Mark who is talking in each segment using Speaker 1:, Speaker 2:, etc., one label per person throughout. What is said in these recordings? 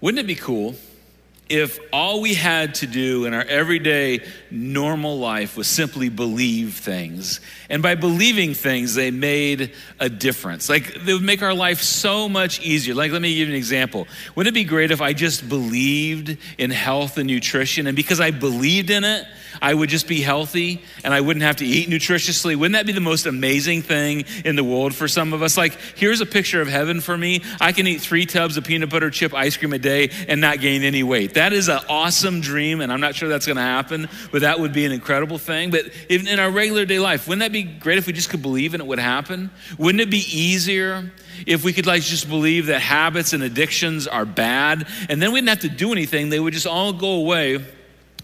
Speaker 1: Wouldn't it be cool if all we had to do in our everyday normal life was simply believe things? And by believing things, they made a difference. Like they would make our life so much easier. Like, let me give you an example. Wouldn't it be great if I just believed in health and nutrition? And because I believed in it, I would just be healthy and I wouldn't have to eat nutritiously. Wouldn't that be the most amazing thing in the world for some of us? Like, here's a picture of heaven for me. I can eat three tubs of peanut butter chip ice cream a day and not gain any weight. That is an awesome dream, and I'm not sure that's going to happen, but that would be an incredible thing. But in our regular day life, wouldn't that be great if we just could believe and it would happen? Wouldn't it be easier if we could like just believe that habits and addictions are bad and then we didn't have to do anything, they would just all go away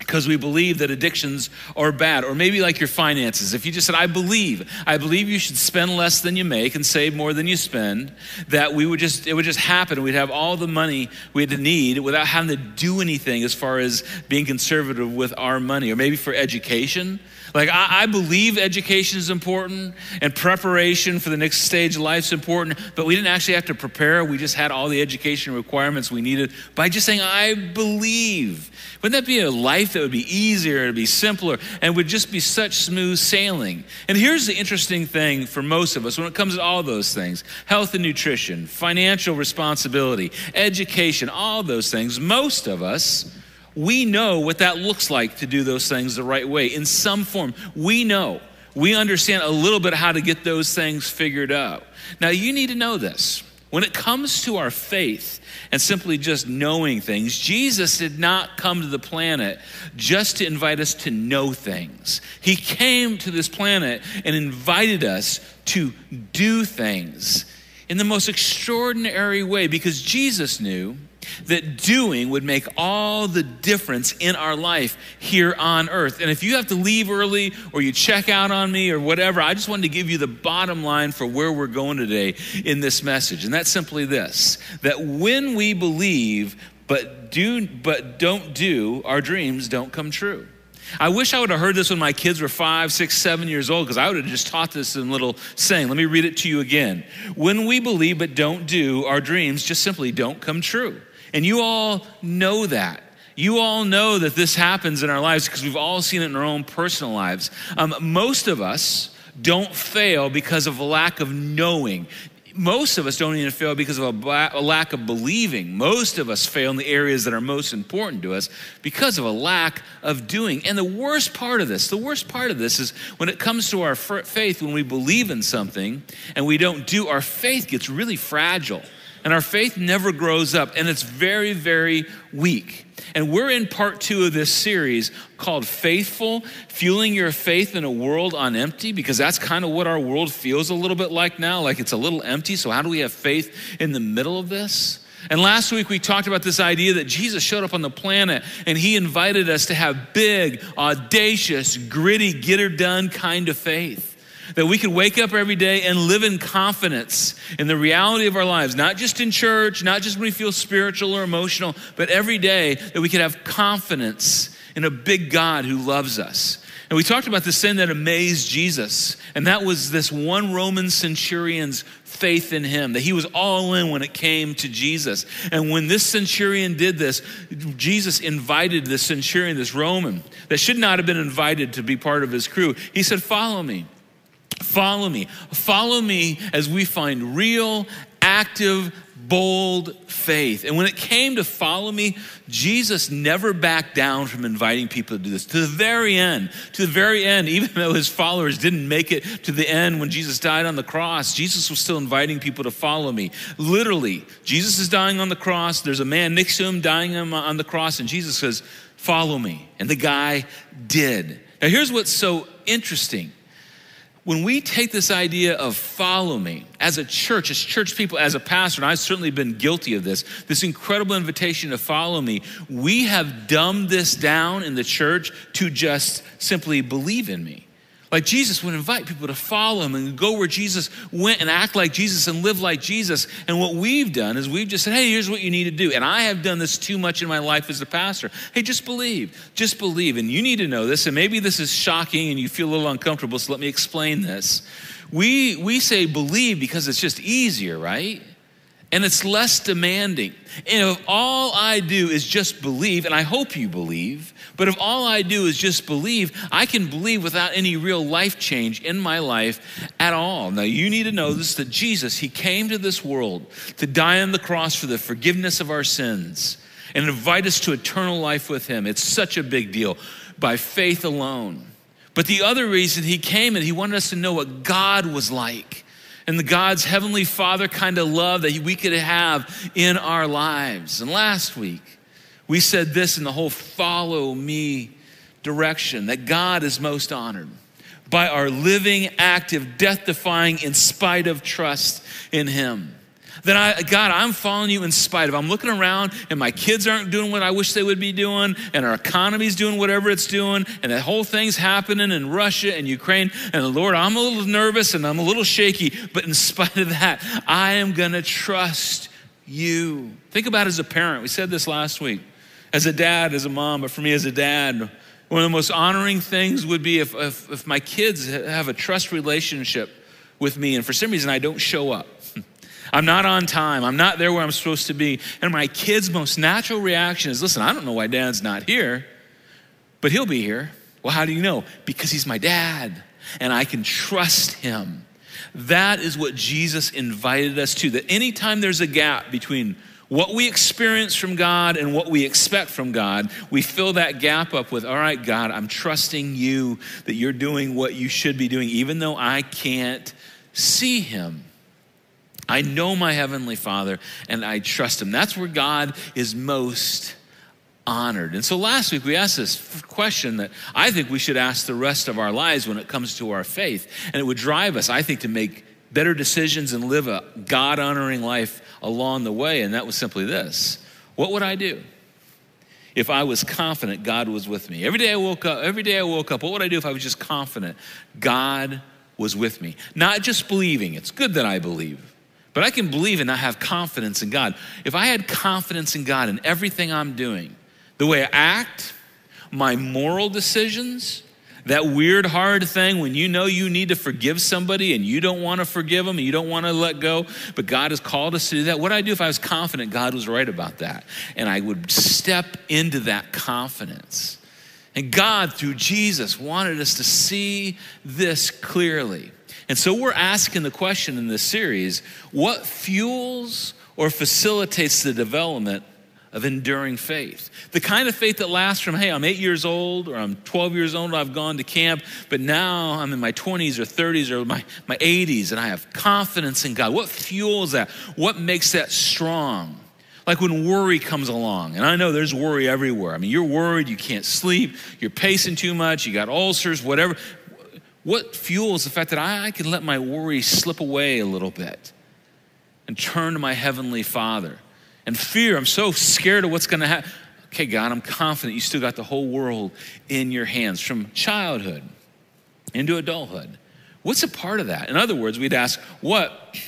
Speaker 1: because we believe that addictions are bad. Or maybe like your finances. If you just said, I believe, I believe you should spend less than you make and save more than you spend, that we would just, it would just happen. We'd have all the money we'd need without having to do anything as far as being conservative with our money. Or maybe for education. Like, I, I believe education is important and preparation for the next stage of life is important, but we didn't actually have to prepare. We just had all the education requirements we needed by just saying, I believe. Wouldn't that be a life that would be easier, to be simpler, and would just be such smooth sailing? And here's the interesting thing for most of us when it comes to all those things health and nutrition, financial responsibility, education, all those things, most of us we know what that looks like to do those things the right way in some form. We know. We understand a little bit how to get those things figured out. Now, you need to know this. When it comes to our faith and simply just knowing things, Jesus did not come to the planet just to invite us to know things. He came to this planet and invited us to do things in the most extraordinary way because Jesus knew that doing would make all the difference in our life here on earth. And if you have to leave early or you check out on me or whatever, I just wanted to give you the bottom line for where we're going today in this message. And that's simply this that when we believe but do but don't do, our dreams don't come true. I wish I would have heard this when my kids were five, six, seven years old, because I would have just taught this in little saying. Let me read it to you again. When we believe but don't do, our dreams just simply don't come true. And you all know that. You all know that this happens in our lives because we've all seen it in our own personal lives. Um, most of us don't fail because of a lack of knowing. Most of us don't even fail because of a, a, lack of believing. Most of us fail in the areas that are most important to us because of a lack of doing. And the worst part of this, the worst part of this is when it comes to our faith, when we believe in something and we don't do, our faith gets really fragile and our faith never grows up, and it's very, very weak. And we're in part two of this series called Faithful, Fueling Your Faith in a World on Empty, because that's kind of what our world feels a little bit like now, like it's a little empty. So, how do we have faith in the middle of this? And last week we talked about this idea that Jesus showed up on the planet and he invited us to have big, audacious, gritty, get her done kind of faith. That we could wake up every day and live in confidence in the reality of our lives, not just in church, not just when we feel spiritual or emotional, but every day that we could have confidence in a big God who loves us. And we talked about the sin that amazed Jesus, and that was this one Roman centurion's faith in him, that he was all in when it came to Jesus. And when this centurion did this, Jesus invited the centurion, this Roman, that should not have been invited to be part of his crew. He said, Follow me. Follow me. Follow me as we find real, active, bold faith. And when it came to follow me, Jesus never backed down from inviting people to do this. To the very end, to the very end, even though his followers didn't make it to the end when Jesus died on the cross, Jesus was still inviting people to follow me. Literally, Jesus is dying on the cross. There's a man next to him dying on the cross, and Jesus says, Follow me. And the guy did. Now, here's what's so interesting when we take this idea of follow me as a church, as church people, as a pastor, and I've certainly been guilty of this, this incredible invitation to follow me, we have dumbed this down in the church to just simply believe in me. Like Jesus would invite people to follow him and go where Jesus went and act like Jesus and live like Jesus. And what we've done is we've just said, hey, here's what you need to do. And I have done this too much in my life as a pastor. Hey, just believe. Just believe. And you need to know this. And maybe this is shocking and you feel a little uncomfortable, so let me explain this. We, we say believe because it's just easier, right? And it's less demanding. And if all I do is just believe, and I hope you believe, but if all I do is just believe, I can believe without any real life change in my life at all. Now, you need to know this that Jesus, He came to this world to die on the cross for the forgiveness of our sins and invite us to eternal life with Him. It's such a big deal by faith alone. But the other reason He came and He wanted us to know what God was like and the God's heavenly Father kind of love that we could have in our lives. And last week, we said this in the whole follow me direction that God is most honored by our living, active, death defying, in spite of trust in Him. Then I, God, I'm following you in spite of. I'm looking around and my kids aren't doing what I wish they would be doing, and our economy's doing whatever it's doing, and the whole thing's happening in Russia and Ukraine. And Lord, I'm a little nervous and I'm a little shaky, but in spite of that, I am gonna trust you. Think about as a parent. We said this last week as a dad, as a mom, but for me as a dad, one of the most honoring things would be if, if, if my kids have a trust relationship with me and for some reason I don't show up. I'm not on time. I'm not there where I'm supposed to be. And my kid's most natural reaction is listen, I don't know why dad's not here, but he'll be here. Well, how do you know? Because he's my dad and I can trust him. That is what Jesus invited us to. That anytime there's a gap between what we experience from God and what we expect from God, we fill that gap up with, all right, God, I'm trusting you that you're doing what you should be doing, even though I can't see him. I know my Heavenly Father and I trust Him. That's where God is most honored. And so last week we asked this question that I think we should ask the rest of our lives when it comes to our faith. And it would drive us, I think, to make better decisions and live a God honoring life along the way, and that was simply this What would I do? If I was confident God was with me. Every day I woke up, every day I woke up, what would I do if I was just confident God was with me? Not just believing. It's good that I believe. But I can believe and I have confidence in God. If I had confidence in God in everything I'm doing, the way I act, my moral decisions, that weird, hard thing when you know you need to forgive somebody and you don't want to forgive them and you don't want to let go, but God has called us to do that. What would I do if I was confident God was right about that? And I would step into that confidence. And God, through Jesus, wanted us to see this clearly. And so we're asking the question in this series what fuels or facilitates the development of enduring faith. The kind of faith that lasts from, hey, I'm eight years old or I'm 12 years old, I've gone to camp, but now I'm in my 20s or 30s or my, my 80s and I have confidence in God. What fuels that? What makes that strong? Like when worry comes along, and I know there's worry everywhere. I mean, you're worried, you can't sleep, you're pacing too much, you got ulcers, whatever. What fuels the fact that I, I can let my worry slip away a little bit and turn to my Heavenly Father? and fear. I'm so scared of what's going to happen. Okay, God, I'm confident you still got the whole world in your hands from childhood into adulthood. What's a part of that? In other words, we'd ask, what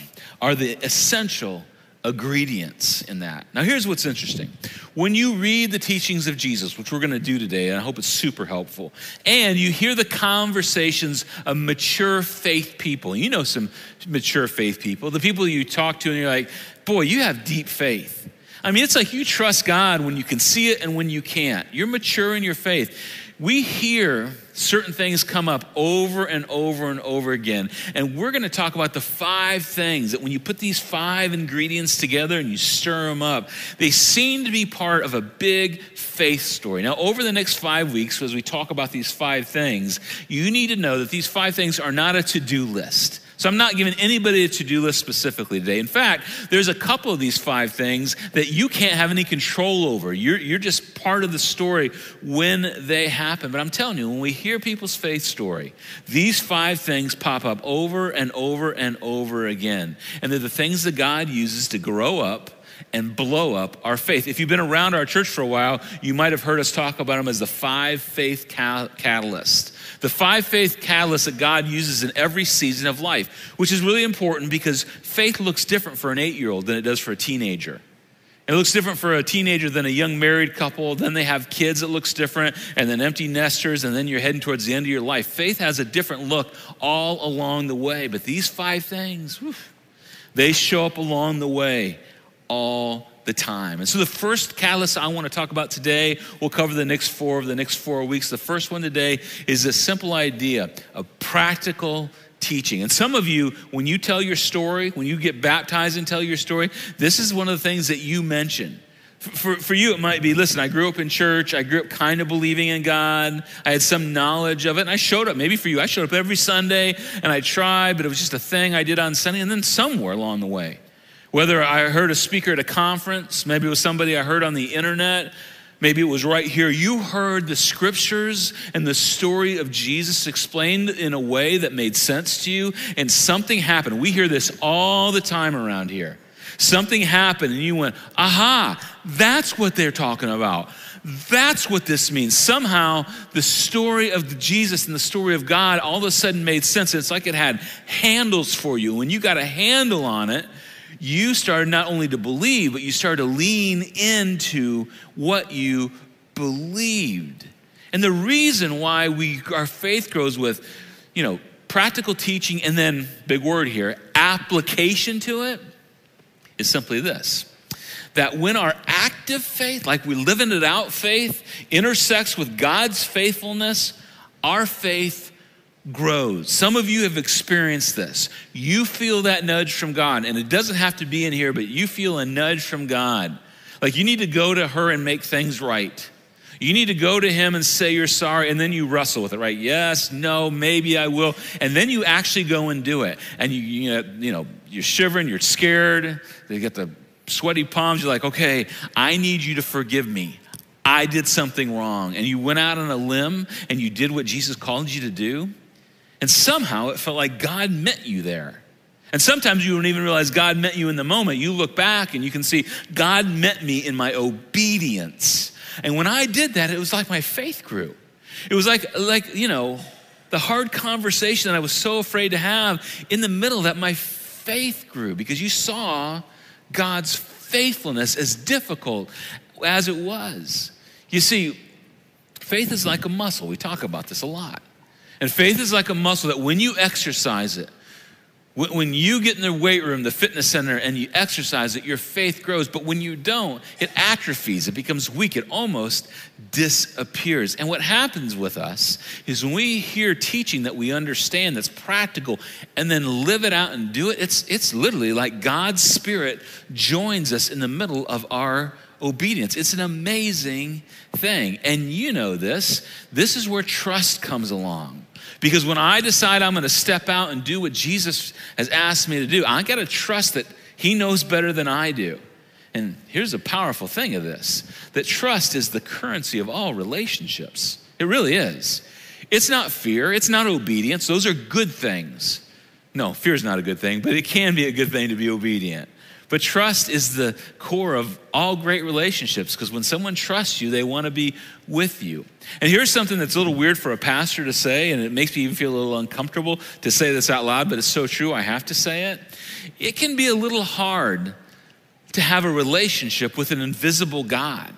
Speaker 1: are the essential ingredients in that? Now, here's what's interesting. When you read the teachings of Jesus, which we're going to do today, and I hope it's super helpful, and you hear the conversations of mature faith people, you know some mature faith people, the people you talk to, and you're like, boy, you have deep faith. I mean, it's like you trust God when you can see it and when you can't. You're mature in your faith. We hear certain things come up over and over and over again. And we're going to talk about the five things that when you put these five ingredients together and you stir them up, they seem to be part of a big faith story. Now, over the next five weeks, as we talk about these five things, you need to know that these five things are not a to do list. So I'm not giving anybody a to do list specifically today. In fact, there's a couple of these five things that you can't have any control over. You're, you're just part of the story when they happen. But I'm telling you, when we hear people's faith story, these five things pop up over and over and over again. And they're the things that God uses to grow up and blow up our faith. If you've been around our church for a while, you might have heard us talk about them as the five faith catalysts. The five faith catalysts that God uses in every season of life, which is really important because faith looks different for an eight year old than it does for a teenager. It looks different for a teenager than a young married couple. Then they have kids, it looks different, and then empty nesters, and then you're heading towards the end of your life. Faith has a different look all along the way. But these five things, whew, they show up along the way all the time. And so the first catalyst I want to talk about today, we'll cover the next four of the next four weeks. The first one today is a simple idea of practical teaching. And some of you, when you tell your story, when you get baptized and tell your story, this is one of the things that you mention. For, for you, it might be listen, I grew up in church. I grew up kind of believing in God. I had some knowledge of it. And I showed up. Maybe for you, I showed up every Sunday and I tried, but it was just a thing I did on Sunday. And then somewhere along the way, whether I heard a speaker at a conference, maybe it was somebody I heard on the internet, maybe it was right here, you heard the scriptures and the story of Jesus explained in a way that made sense to you, and something happened. We hear this all the time around here. Something happened, and you went, aha, that's what they're talking about. That's what this means. Somehow, the story of Jesus and the story of God all of a sudden made sense. It's like it had handles for you. When you got a handle on it, you started not only to believe, but you started to lean into what you believed. And the reason why we our faith grows with, you know, practical teaching and then big word here, application to it is simply this that when our active faith, like we living it out faith, intersects with God's faithfulness, our faith grows. Some of you have experienced this. You feel that nudge from God, and it doesn't have to be in here, but you feel a nudge from God. Like you need to go to her and make things right. You need to go to him and say you're sorry, and then you wrestle with it, right? Yes, no, maybe I will. And then you actually go and do it. And you, you know, you know you're shivering, you're scared, you get the sweaty palms. You're like, okay, I need you to forgive me. I did something wrong. And you went out on a limb and you did what Jesus called you to do. And somehow it felt like God met you there. And sometimes you don't even realize God met you in the moment. You look back and you can see God met me in my obedience. And when I did that, it was like my faith grew. It was like, like you know, the hard conversation that I was so afraid to have in the middle that my faith grew because you saw God's faithfulness as difficult as it was. You see, faith is like a muscle. We talk about this a lot. And faith is like a muscle that when you exercise it, when you get in the weight room, the fitness center, and you exercise it, your faith grows. But when you don't, it atrophies, it becomes weak, it almost disappears. And what happens with us is when we hear teaching that we understand that's practical and then live it out and do it, it's, it's literally like God's Spirit joins us in the middle of our obedience. It's an amazing thing. And you know this. This is where trust comes along. Because when I decide I'm going to step out and do what Jesus has asked me to do, I got to trust that He knows better than I do. And here's a powerful thing of this that trust is the currency of all relationships. It really is. It's not fear, it's not obedience. Those are good things. No, fear is not a good thing, but it can be a good thing to be obedient. But trust is the core of all great relationships because when someone trusts you, they want to be with you. And here's something that's a little weird for a pastor to say, and it makes me even feel a little uncomfortable to say this out loud, but it's so true, I have to say it. It can be a little hard to have a relationship with an invisible God.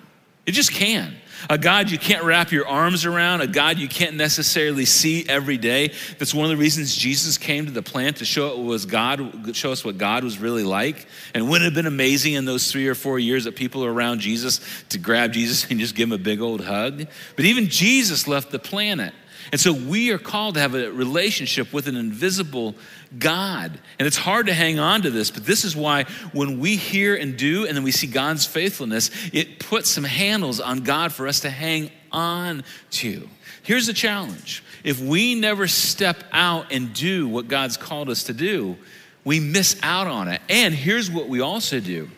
Speaker 1: It just can a God you can't wrap your arms around, a God you can't necessarily see every day. That's one of the reasons Jesus came to the plant to show it was God, show us what God was really like. And wouldn't it have been amazing in those three or four years that people are around Jesus to grab Jesus and just give him a big old hug? But even Jesus left the planet. And so we are called to have a relationship with an invisible God. And it's hard to hang on to this, but this is why when we hear and do, and then we see God's faithfulness, it puts some handles on God for us to hang on to. Here's the challenge if we never step out and do what God's called us to do, we miss out on it. And here's what we also do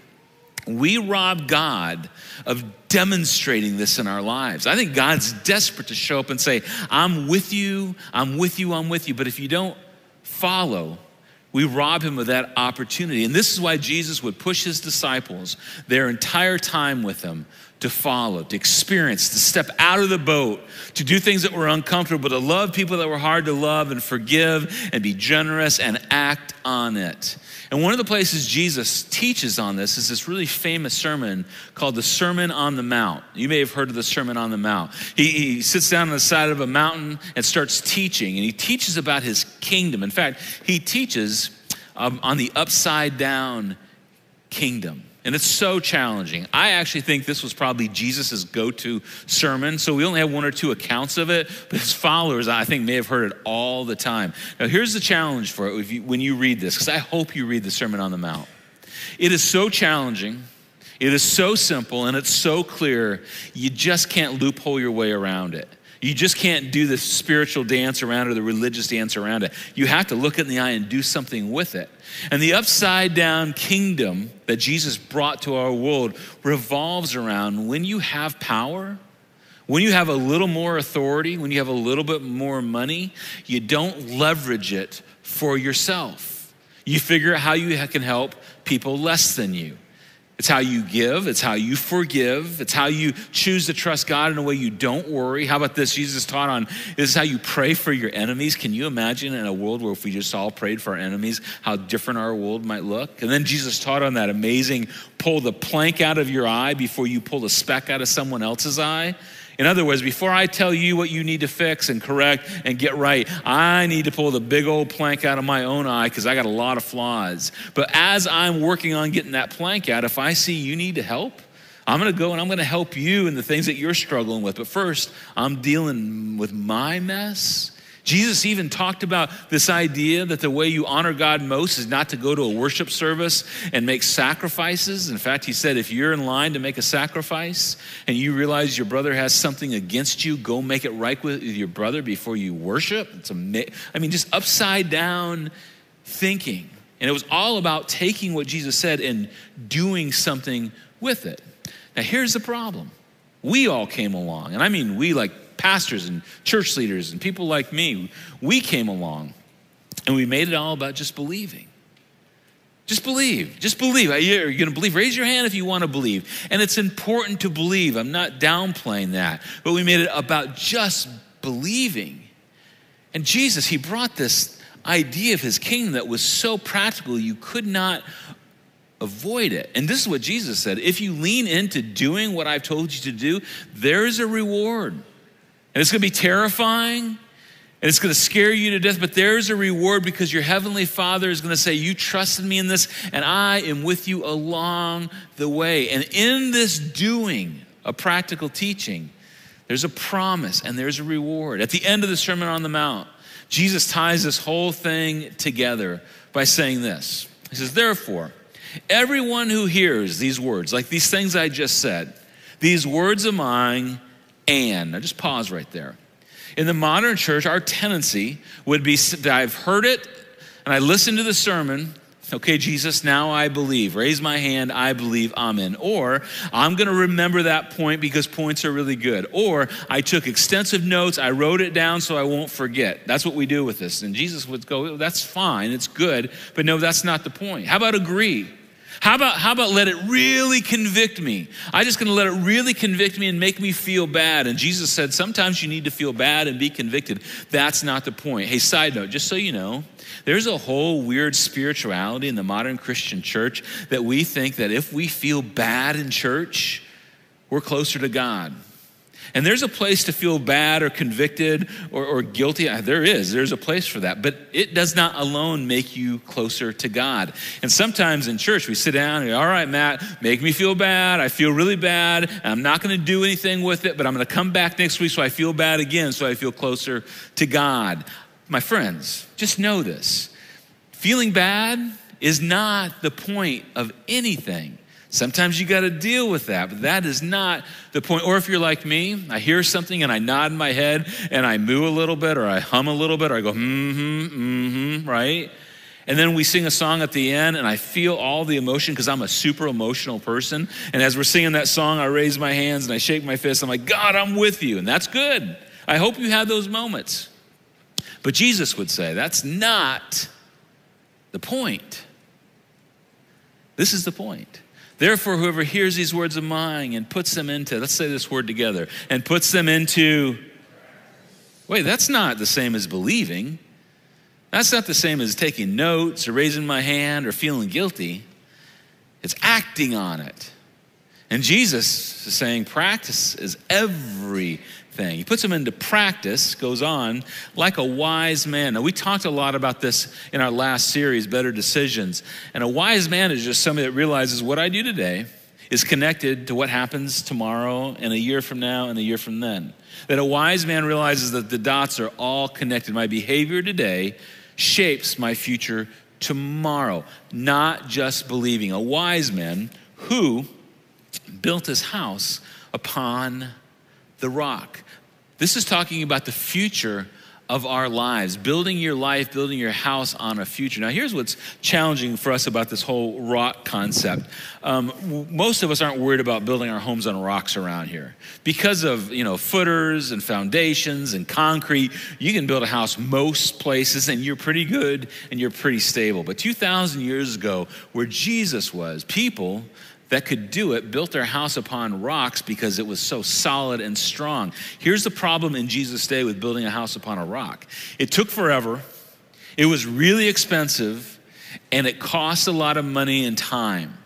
Speaker 1: we rob God of demonstrating this in our lives. I think God's desperate to show up and say, I'm with you, I'm with you, I'm with you. But if you don't follow, we rob him of that opportunity. And this is why Jesus would push his disciples their entire time with him to follow, to experience, to step out of the boat, to do things that were uncomfortable, to love people that were hard to love and forgive and be generous and act on it. And one of the places Jesus teaches on this is this really famous sermon called the Sermon on the Mount. You may have heard of the Sermon on the Mount. He, he sits down on the side of a mountain and starts teaching, and he teaches about his kingdom. In fact, he teaches um, on the upside down kingdom. And it's so challenging. I actually think this was probably Jesus' go to sermon. So we only have one or two accounts of it, but his followers, I think, may have heard it all the time. Now, here's the challenge for it you, when you read this, because I hope you read the Sermon on the Mount. It is so challenging, it is so simple, and it's so clear, you just can't loophole your way around it. You just can't do the spiritual dance around it or the religious dance around it. You have to look it in the eye and do something with it. And the upside down kingdom that Jesus brought to our world revolves around when you have power, when you have a little more authority, when you have a little bit more money, you don't leverage it for yourself. You figure out how you can help people less than you. It's how you give, it's how you forgive, it's how you choose to trust God in a way you don't worry. How about this? Jesus taught on this is how you pray for your enemies. Can you imagine in a world where if we just all prayed for our enemies, how different our world might look? And then Jesus taught on that amazing pull the plank out of your eye before you pull the speck out of someone else's eye. In other words, before I tell you what you need to fix and correct and get right, I need to pull the big old plank out of my own eye because I got a lot of flaws. But as I'm working on getting that plank out, if I see you need to help, I'm going to go and I'm going to help you in the things that you're struggling with. But first, I'm dealing with my mess Jesus even talked about this idea that the way you honor God most is not to go to a worship service and make sacrifices. In fact, he said, if you're in line to make a sacrifice and you realize your brother has something against you, go make it right with your brother before you worship. It's ama- I mean, just upside down thinking. And it was all about taking what Jesus said and doing something with it. Now, here's the problem. We all came along, and I mean we like pastors and church leaders and people like me, we came along and we made it all about just believing. Just believe. Just believe. Are You're going to believe. Raise your hand if you want to believe. And it's important to believe. I'm not downplaying that. But we made it about just believing. And Jesus, He brought this idea of His kingdom that was so practical, you could not avoid it. And this is what Jesus said if you lean into doing what I've told you to do, there's a reward. And it's going to be terrifying and it's going to scare you to death, but there's a reward because your heavenly Father is going to say, You trusted me in this, and I am with you along the way. And in this doing, a practical teaching, there's a promise and there's a reward. At the end of the Sermon on the Mount, Jesus ties this whole thing together by saying this He says, Therefore, everyone who hears these words, like these things I just said, these words of mine, and. Now just pause right there. In the modern church, our tendency would be I've heard it and I listened to the sermon. Okay, Jesus, now I believe. Raise my hand, I believe, amen. Or I'm going to remember that point because points are really good. Or I took extensive notes, I wrote it down so I won't forget. That's what we do with this. And Jesus would go, that's fine, it's good, but no, that's not the point. How about agree? How about, how about let it really convict me? I'm just going to let it really convict me and make me feel bad. And Jesus said, sometimes you need to feel bad and be convicted. That's not the point. Hey, side note, just so you know, there's a whole weird spirituality in the modern Christian church that we think that if we feel bad in church, we're closer to God. And there's a place to feel bad or convicted or, or, guilty. Uh, there is. There's a place for that. But it does not alone make you closer to God. And sometimes in church, we sit down and go, All right, Matt, make me feel bad. I feel really bad. I'm not going to do anything with it, but I'm going to come back next week so I feel bad again, so I feel closer to God. My friends, just know this feeling bad is not the point of anything. Sometimes you got to deal with that, but that is not the point. Or if you're like me, I hear something and I nod my head and I moo a little bit or I hum a little bit or I go, mm hmm, mm hmm, right? And then we sing a song at the end and I feel all the emotion because I'm a super emotional person. And as we're singing that song, I raise my hands and I shake my fist. I'm like, God, I'm with you. And that's good. I hope you have those moments. But Jesus would say, that's not the point. This is the point. Therefore, whoever hears these words of mine and puts them into, let's say this word together, and puts them into, wait, that's not the same as believing. That's not the same as taking notes or raising my hand or feeling guilty. It's acting on it. And Jesus is saying practice is everything. He puts them into practice, goes on, like a wise man. Now, we talked a lot about this in our last series, Better Decisions. And a wise man is just somebody that realizes what I do today is connected to what happens tomorrow and a year from now and a year from then. That a wise man realizes that the dots are all connected. My behavior today shapes my future tomorrow, not just believing. A wise man who built his house upon the rock. This is talking about the future of our lives, building your life, building your house on a future. Now, here's what's challenging for us about this whole rock concept. Um, most of us aren't worried about building our homes on rocks around here because of you know footers and foundations and concrete. You can build a house most places, and you're pretty good and you're pretty stable. But 2,000 years ago, where Jesus was, people that could do it built their house upon rocks because it was so solid and strong. Here's the problem in Jesus' day with building a house upon a rock it took forever, it was really expensive, and it cost a lot of money and time.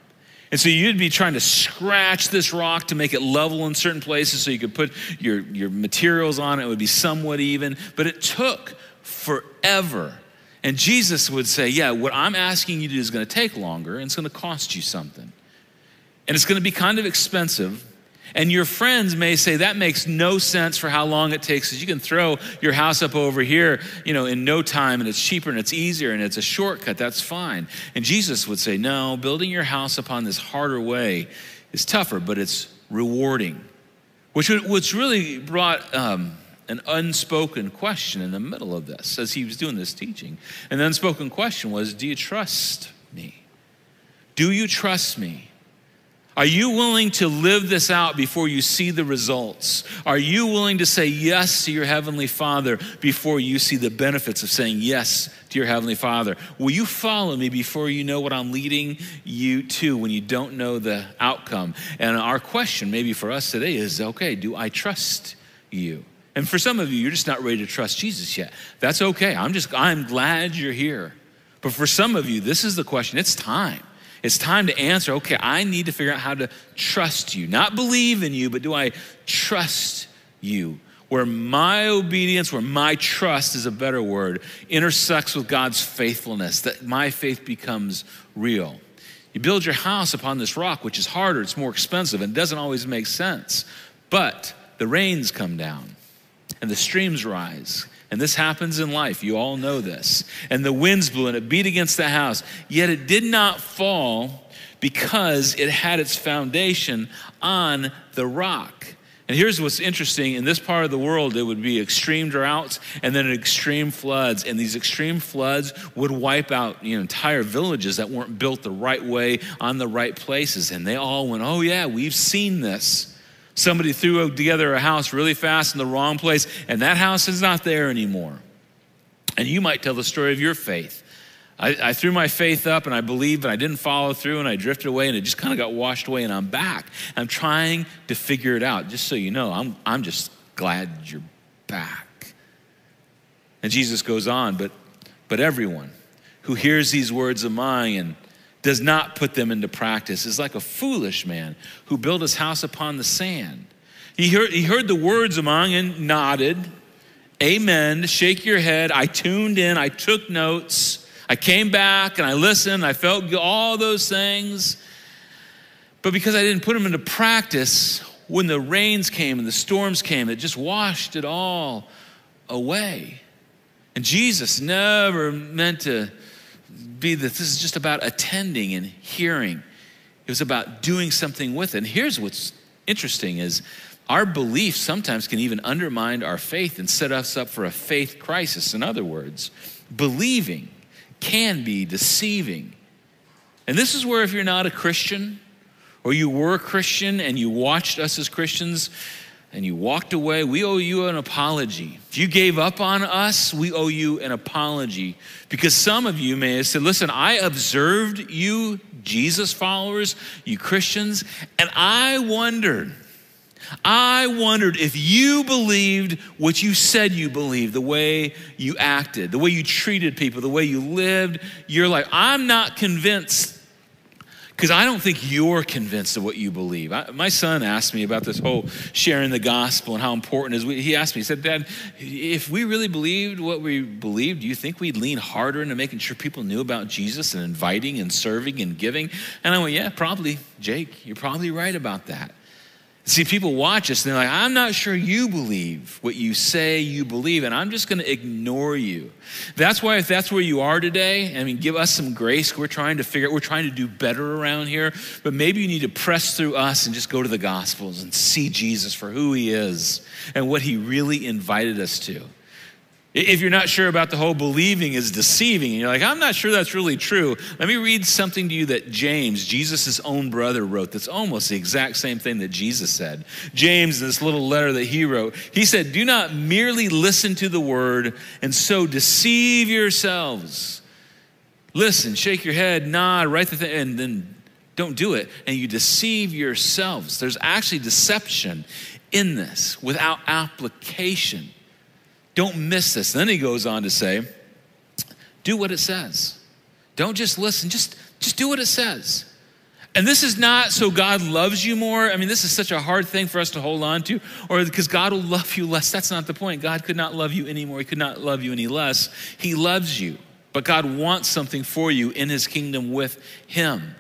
Speaker 1: And so you'd be trying to scratch this rock to make it level in certain places so you could put your, your materials on it. It would be somewhat even, but it took forever. And Jesus would say, Yeah, what I'm asking you to do is going to take longer and it's going to cost you something and it's going to be kind of expensive. And your friends may say that makes no sense for how long it takes you can throw your house up over here, you know, in no time and it's cheaper and it's easier and it's a shortcut. That's fine. And Jesus would say, no, building your house upon this harder way is tougher, but it's rewarding. Which, which really brought um, an unspoken question in the middle of this as he was doing this teaching. And the unspoken question was, do you trust me? Do you trust me? Are you willing to live this out before you see the results? Are you willing to say yes to your Heavenly Father before you see the benefits of saying yes to your Heavenly Father? Will you follow me before you know what I'm leading you to when you don't know the outcome? And our question, maybe for us today, is okay, do I trust you? And for some of you, you're just not ready to trust Jesus yet. That's okay. I'm just, I'm glad you're here. But for some of you, this is the question it's time. It's time to answer okay, I need to figure out how to trust you. Not believe in you, but do I trust you? Where my obedience, where my trust is a better word, intersects with God's faithfulness, that my faith becomes real. You build your house upon this rock, which is harder, it's more expensive, and doesn't always make sense. But the rains come down and the streams rise and this happens in life. You all know this. And the winds blew and it beat against the house. Yet it did not fall because it had its foundation on the rock. And here's what's interesting in this part of the world, it would be extreme droughts and then extreme floods. And these extreme floods would wipe out you know, entire villages that weren't built the right way on the right places. And they all went, Oh, yeah, we've seen this. Somebody threw together a house really fast in the wrong place, and that house is not there anymore. And you might tell the story of your faith. I, I, threw my faith up and I believed, but I didn't follow through and I drifted away and it just kind of got washed away and I'm back. I'm trying to figure it out. Just so you know, I'm, I'm just glad you're back. And Jesus goes on, but, but everyone who hears these words of mine and does not put them into practice is like a foolish man who built his house upon the sand. He heard, he heard the words among and nodded. Amen. Shake your head. I tuned in. I took notes. I came back and I listened. I felt all those things. But because I didn't put them into practice, when the rains came and the storms came, it just washed it all away. And Jesus never meant to be that this is just about attending and hearing. It was about doing something with it. And here's what's interesting is our belief sometimes can even undermine our faith and set us up for a faith crisis. In other words, believing can be deceiving. And this is where if you're not a Christian, or you were a Christian and you watched us as Christians, and you walked away, we owe you an apology. If you gave up on us, we owe you an apology. Because some of you may have said, Listen, I observed you, Jesus followers, you Christians, and I wondered. I wondered if you believed what you said you believed, the way you acted, the way you treated people, the way you lived your life. I'm not convinced Because I don't think you're convinced of what you believe. I, my son asked me about this whole sharing the gospel and how important it is. He asked me, he said, Dad, if we really believed what we believed, do you think we'd lean harder into making sure people knew about Jesus and inviting and serving and giving? And I went, Yeah, probably, Jake. You're probably right about that. See, people watch us and they're like, I'm not sure you believe what you say you believe, and I'm just going to ignore you. That's why, if that's where you are today, I mean, give us some grace. We're trying to figure out, we're trying to do better around here, but maybe you need to press through us and just go to the Gospels and see Jesus for who he is and what he really invited us to. If you're not sure about the whole believing is deceiving, and you're like, I'm not sure that's really true, let me read something to you that James, Jesus' own brother, wrote that's almost the exact same thing that Jesus said. James, in this little letter that he wrote, he said, Do not merely listen to the word and so deceive yourselves. Listen, shake your head, nod, write the thing, and then don't do it. And you deceive yourselves. There's actually deception in this without application. Don't miss this. Then he goes on to say, do what it says. Don't just listen, just, just do what it says. And this is not so God loves you more. I mean, this is such a hard thing for us to hold on to, or because God will love you less. That's not the point. God could not love you anymore. He could not love you any less. He loves you. But God wants something for you in his kingdom with him.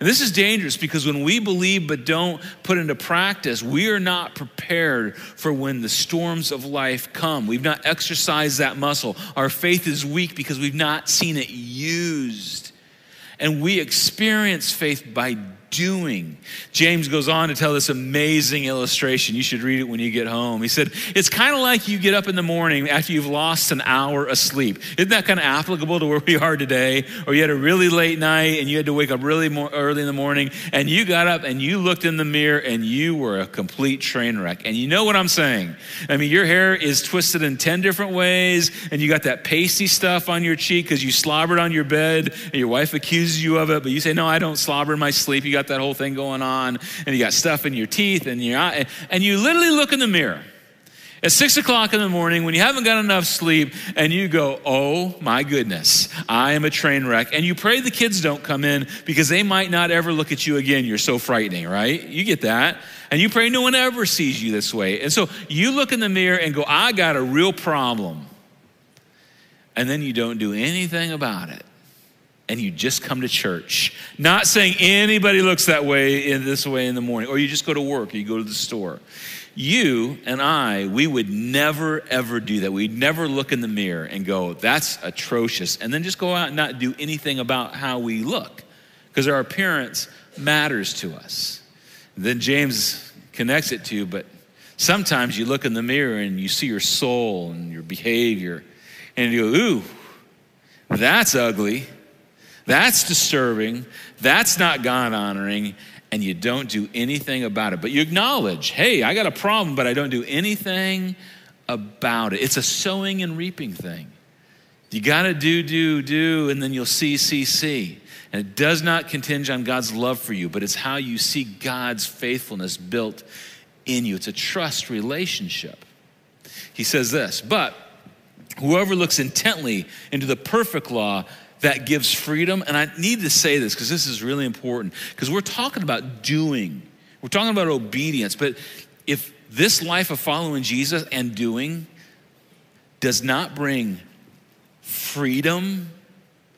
Speaker 1: And this is dangerous because when we believe but don't put into practice, we are not prepared for when the storms of life come. We've not exercised that muscle. Our faith is weak because we've not seen it used. And we experience faith by doing. James goes on to tell this amazing illustration. You should read it when you get home. He said, It's kind of like you get up in the morning after you've lost an hour of sleep. Isn't that kind of applicable to where we are today? Or you had a really late night and you had to wake up really early in the morning and you got up and you looked in the mirror and you were a complete train wreck. And you know what I'm saying? I mean, your hair is twisted in 10 different ways and you got that pasty stuff on your cheek because you slobbered on your bed and your wife accuses you of it, but you say, No, I don't slobber in my sleep. You got got that whole thing going on, and you got stuff in your teeth and your eye, and you literally look in the mirror at six o'clock in the morning when you haven't got enough sleep and you go, Oh my goodness, I am a train wreck. And you pray the kids don't come in because they might not ever look at you again. You're so frightening, right? You get that. And you pray no one ever sees you this way. And so you look in the mirror and go, I got a real problem. And then you don't do anything about it and you just come to church. Not saying anybody looks that way in this way in the morning, or you just go to work, or you go to the store. You and I, we would never ever do that. We'd never look in the mirror and go, that's atrocious, and then just go out and not do anything about how we look. Because our appearance matters to us. Then James connects it to, but sometimes you look in the mirror and you see your soul and your behavior, and you go, ooh, that's ugly. That's disturbing. That's not God honoring. And you don't do anything about it. But you acknowledge, hey, I got a problem, but I don't do anything about it. It's a sowing and reaping thing. You got to do, do, do, and then you'll see, see, see. And it does not continge on God's love for you, but it's how you see God's faithfulness built in you. It's a trust relationship. He says this, but whoever looks intently into the perfect law that gives freedom. And I need to say this because this is really important because we're talking about doing, we're talking about obedience. But if this life of following Jesus and doing does not bring freedom,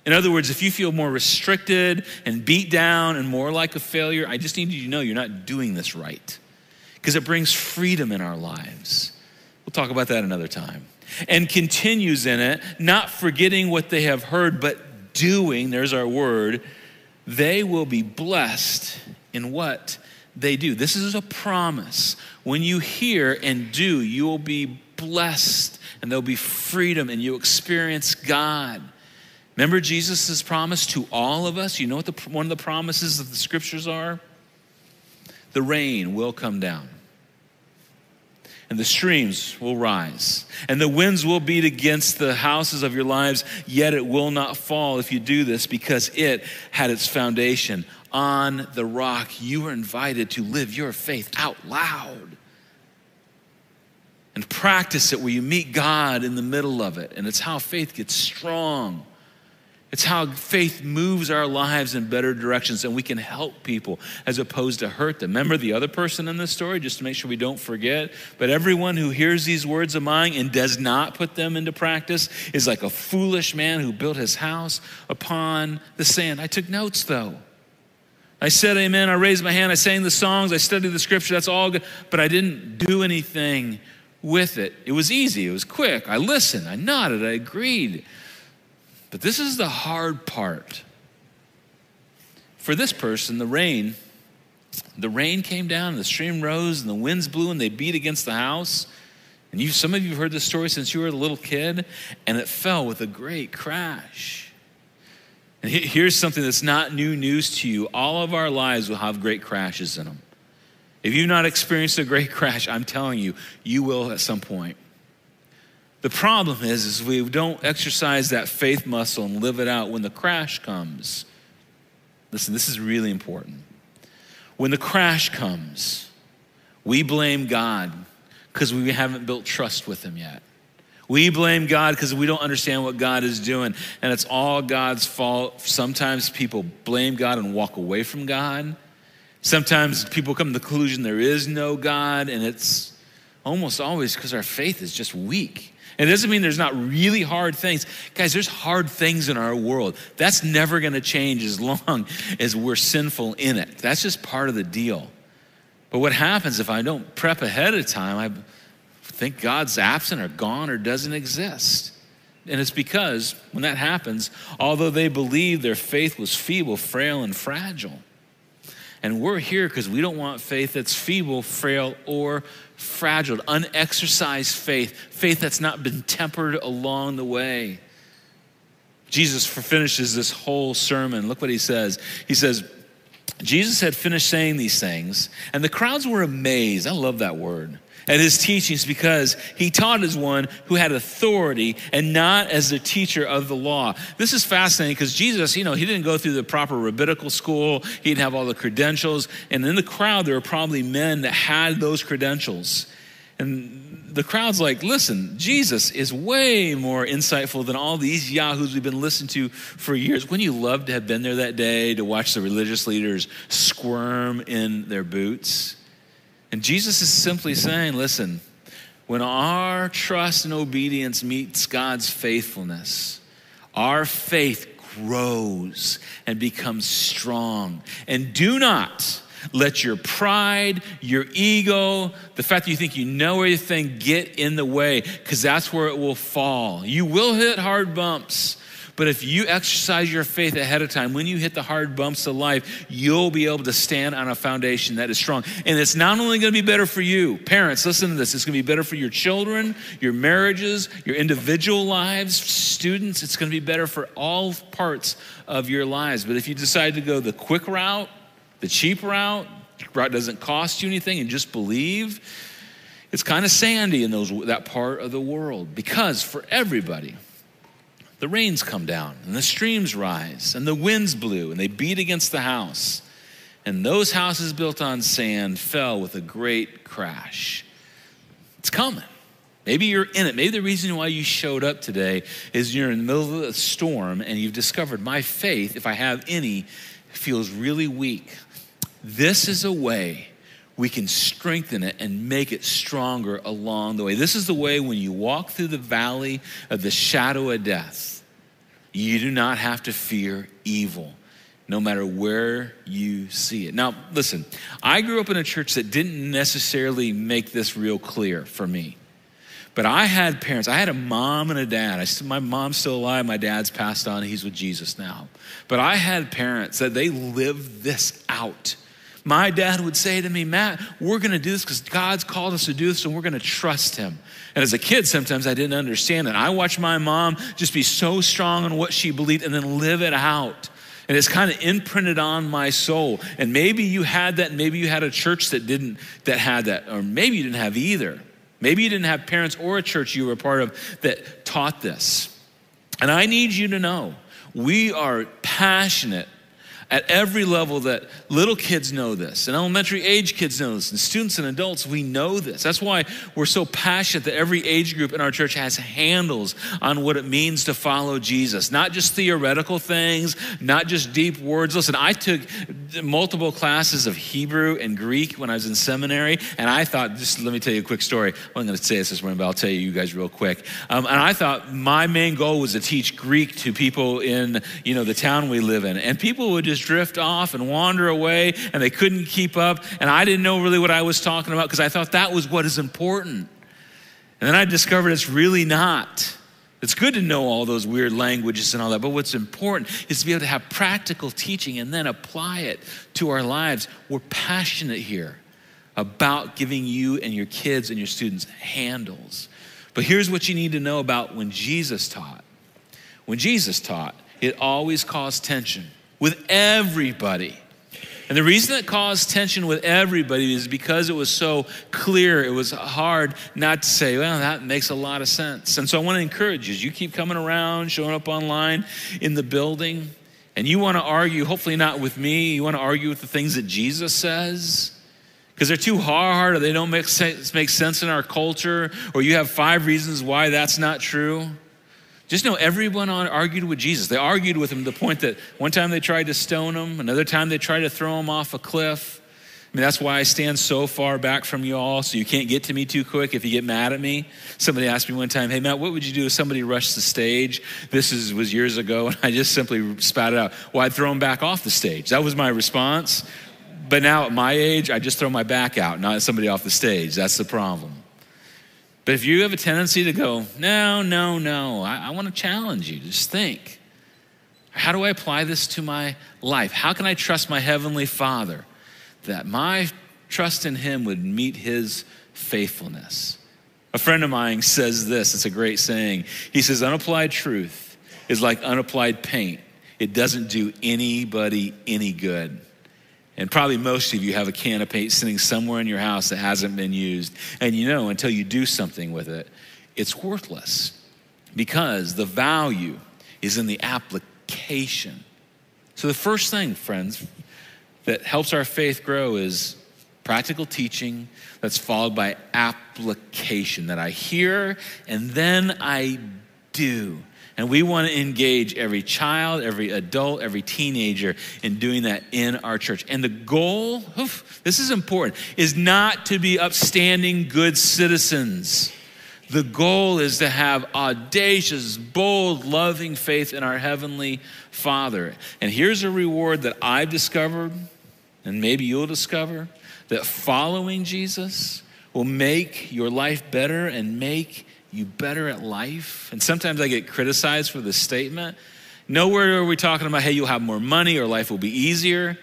Speaker 1: in other words, if you feel more restricted and beat down and more like a failure, I just need you to know you're not doing this right because it brings freedom in our lives. We'll talk about that another time. And continues in it, not forgetting what they have heard, but doing, there's our word, they will be blessed in what they do. This is a promise. When you hear and do, you will be blessed and there'll be freedom and you experience God. Remember Jesus' promise to all of us? You know what the, one of the promises of the scriptures are? The rain will come down and the streams will rise, and the winds will beat against the houses of your lives, yet it will not fall if you do this, because it had its foundation on the rock. You are invited to live your faith out loud and practice it where you meet God in the middle of it. And it's how faith gets strong. It's how faith moves our lives in better directions and we can help people as opposed to hurt them. Remember the other person in this story, just to make sure we don't forget? But everyone who hears these words of mine and does not put them into practice is like a foolish man who built his house upon the sand. I took notes though. I said amen. I raised my hand. I sang the songs. I studied the scripture. That's all good. But I didn't do anything with it. It was easy. It was quick. I listened. I nodded. I agreed. But this is the hard part. For this person, the rain, the rain came down, and the stream rose, and the winds blew, and they beat against the house. And you, some of you have heard this story since you were a little kid, and it fell with a great crash. And here's something that's not new news to you. All of our lives will have great crashes in them. If you've not experienced a great crash, I'm telling you, you will at some point. The problem is, is we don't exercise that faith muscle and live it out when the crash comes. Listen, this is really important. When the crash comes, we blame God because we haven't built trust with Him yet. We blame God because we don't understand what God is doing, and it's all God's fault. Sometimes people blame God and walk away from God. Sometimes people come to the conclusion there is no God, and it's almost always because our faith is just weak. It doesn't mean there's not really hard things. Guys, there's hard things in our world. That's never going to change as long as we're sinful in it. That's just part of the deal. But what happens if I don't prep ahead of time? I think God's absent or gone or doesn't exist. And it's because when that happens, although they believe their faith was feeble, frail, and fragile, and we're here because we don't want faith that's feeble, frail, or fragile, unexercised faith, faith that's not been tempered along the way. Jesus finishes this whole sermon. Look what he says. He says, Jesus had finished saying these things, and the crowds were amazed. I love that word at his teachings because he taught as one who had authority and not as the teacher of the law. This is fascinating because Jesus, you know, he didn't go through the proper rabbinical school, he didn't have all the credentials. And in the crowd, there were probably men that had those credentials. And the crowd's like, listen, Jesus is way more insightful than all these yahoos we've been listening to for years. Wouldn't you love to have been there that day to watch the religious leaders squirm in their boots? And Jesus is simply saying, listen, when our trust and obedience meets God's faithfulness, our faith grows and becomes strong. And do not let your pride, your ego, the fact that you think you know everything get in the way, because that's where it will fall. You will hit hard bumps. But if you exercise your faith ahead of time, when you hit the hard bumps of life, you'll be able to stand on a foundation that is strong. And it's not only going to be better for you, parents, listen to this, it's going to be better for your children, your marriages, your individual lives, students. It's going to be better for all parts of your lives. But if you decide to go the quick route, the cheap route, route doesn't cost you anything, and just believe, it's kind of sandy in those, that part of the world because for everybody, the rains come down and the streams rise and the winds blew and they beat against the house. And those houses built on sand fell with a great crash. It's coming. Maybe you're in it. Maybe the reason why you showed up today is you're in the middle of a storm and you've discovered my faith, if I have any, feels really weak. This is a way we can strengthen it and make it stronger along the way. This is the way when you walk through the valley of the shadow of death, you do not have to fear evil, no matter where you see it. Now, listen, I grew up in a church that didn't necessarily make this real clear for me. But I had parents. I had a mom and a dad. I, my mom's still alive. My dad's passed on. He's with Jesus now. But I had parents that they lived this out my dad would say to me, Matt, we're going to do this because God's called us to do this and we're going to trust him. And as a kid, sometimes I didn't understand it. I watched my mom just be so strong on what she believed and then live it out. And it's kind of imprinted on my soul. And maybe you had that, maybe you had a church that didn't, that had that, or maybe you didn't have either. Maybe you didn't have parents or a church you were a part of that taught this. And I need you to know we are passionate at every level that little kids know this, and elementary age kids know this, and students and adults, we know this. That's why we're so passionate that every age group in our church has handles on what it means to follow Jesus. Not just theoretical things, not just deep words. Listen, I took multiple classes of Hebrew and Greek when I was in seminary, and I thought, just let me tell you a quick story. Well, I'm going to say this this morning, but I'll tell you, you guys real quick. Um, and I thought my main goal was to teach Greek to people in, you know, the town we live in. And people would just drift off and wander away, and they couldn't keep up. And I didn't know really what I was talking about because I thought that was what is important. And then I discovered it's really not. It's good to know all those weird languages and all that, but what's important is to be able to have practical teaching and then apply it to our lives. We're passionate here about giving you and your kids and your students handles. But here's what you need to know about when Jesus taught. When Jesus taught, it always caused tension with everybody. And the reason it caused tension with everybody is because it was so clear. It was hard not to say, well, that makes a lot of sense. And so I want to encourage you as you keep coming around, showing up online in the building, and you want to argue, hopefully not with me, you want to argue with the things that Jesus says because they're too hard or they don't make sense, make sense in our culture, or you have five reasons why that's not true. Just know everyone argued with Jesus. They argued with him to the point that one time they tried to stone him, another time they tried to throw him off a cliff. I mean, that's why I stand so far back from you all, so you can't get to me too quick if you get mad at me. Somebody asked me one time, Hey, Matt, what would you do if somebody rushed the stage? This is, was years ago, and I just simply spat it out. Well, I'd throw them back off the stage. That was my response. But now at my age, I just throw my back out, not somebody off the stage. That's the problem. But if you have a tendency to go, no, no, no, I, I want to challenge you. Just think how do I apply this to my life? How can I trust my Heavenly Father that my trust in Him would meet His faithfulness? A friend of mine says this, it's a great saying. He says, Unapplied truth is like unapplied paint, it doesn't do anybody any good. And probably most of you have a can of paint sitting somewhere in your house that hasn't been used. And you know, until you do something with it, it's worthless because the value is in the application. So, the first thing, friends, that helps our faith grow is practical teaching that's followed by application that I hear and then I do. And we want to engage every child, every adult, every teenager in doing that in our church. And the goal, oof, this is important, is not to be upstanding good citizens. The goal is to have audacious, bold, loving faith in our Heavenly Father. And here's a reward that I've discovered, and maybe you'll discover that following Jesus will make your life better and make you better at life? And sometimes I get criticized for this statement. Nowhere are we talking about, hey, you'll have more money or life will be easier.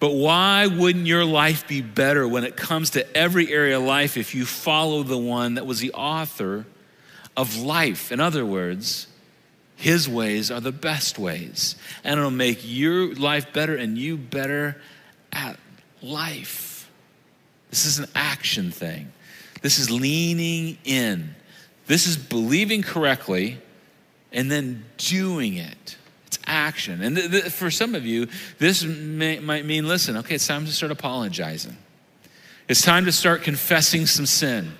Speaker 1: But why wouldn't your life be better when it comes to every area of life if you follow the one that was the author of life? In other words, his ways are the best ways. And it'll make your life better and you better at life. This is an action thing. This is leaning in. This is believing correctly and then doing it. It's action. And th- th- for some of you, this may, might mean listen, okay, it's time to start apologizing. It's time to start confessing some sin.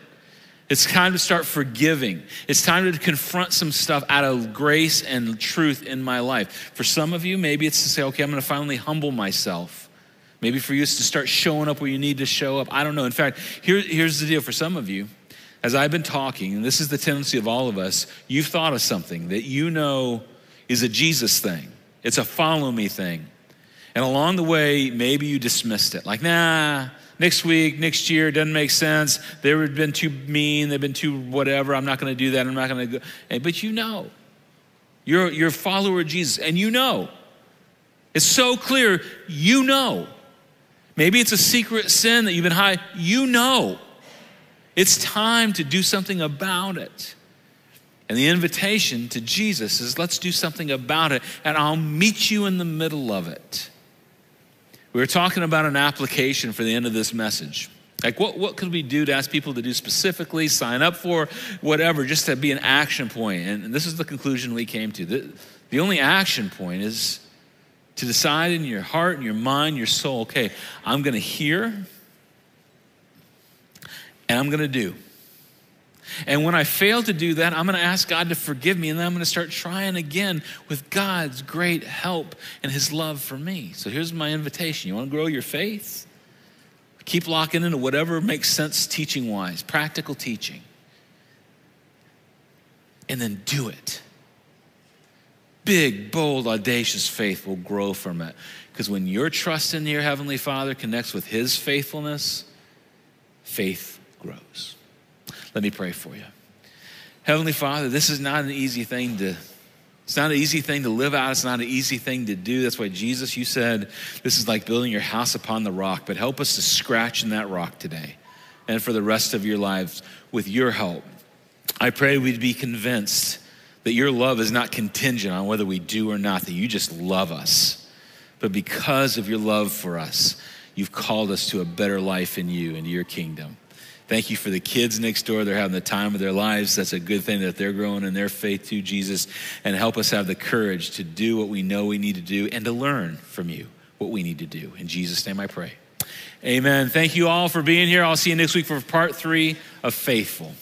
Speaker 1: It's time to start forgiving. It's time to confront some stuff out of grace and truth in my life. For some of you, maybe it's to say, okay, I'm going to finally humble myself. Maybe for you, it's to start showing up where you need to show up. I don't know. In fact, here, here's the deal for some of you as I've been talking, and this is the tendency of all of us, you've thought of something that you know is a Jesus thing, it's a follow me thing. And along the way, maybe you dismissed it. Like, nah, next week, next year, doesn't make sense. They've been too mean, they've been too whatever. I'm not going to do that. I'm not going to go. But you know, you're, you're a follower of Jesus, and you know. It's so clear, you know. Maybe it's a secret sin that you've been hiding. You know. It's time to do something about it. And the invitation to Jesus is let's do something about it, and I'll meet you in the middle of it. We were talking about an application for the end of this message. Like, what, what could we do to ask people to do specifically, sign up for, whatever, just to be an action point? And this is the conclusion we came to. The, the only action point is to decide in your heart and your mind, your soul, okay, I'm going to hear and I'm going to do. And when I fail to do that, I'm going to ask God to forgive me, and then I'm going to start trying again with God's great help and His love for me. So here's my invitation you want to grow your faith? Keep locking into whatever makes sense teaching wise, practical teaching. And then do it. Big, bold, audacious faith will grow from it. Because when your trust in your Heavenly Father connects with His faithfulness, faith grows. Let me pray for you. Heavenly Father, this is not an easy thing to it's not an easy thing to live out. It's not an easy thing to do. That's why Jesus, you said this is like building your house upon the rock, but help us to scratch in that rock today and for the rest of your lives with your help. I pray we'd be convinced that your love is not contingent on whether we do or not, that you just love us. But because of your love for us, you've called us to a better life in you and your kingdom. Thank you for the kids next door. They're having the time of their lives. That's a good thing that they're growing in their faith to Jesus. And help us have the courage to do what we know we need to do and to learn from you what we need to do. In Jesus' name I pray. Amen. Thank you all for being here. I'll see you next week for part three of Faithful.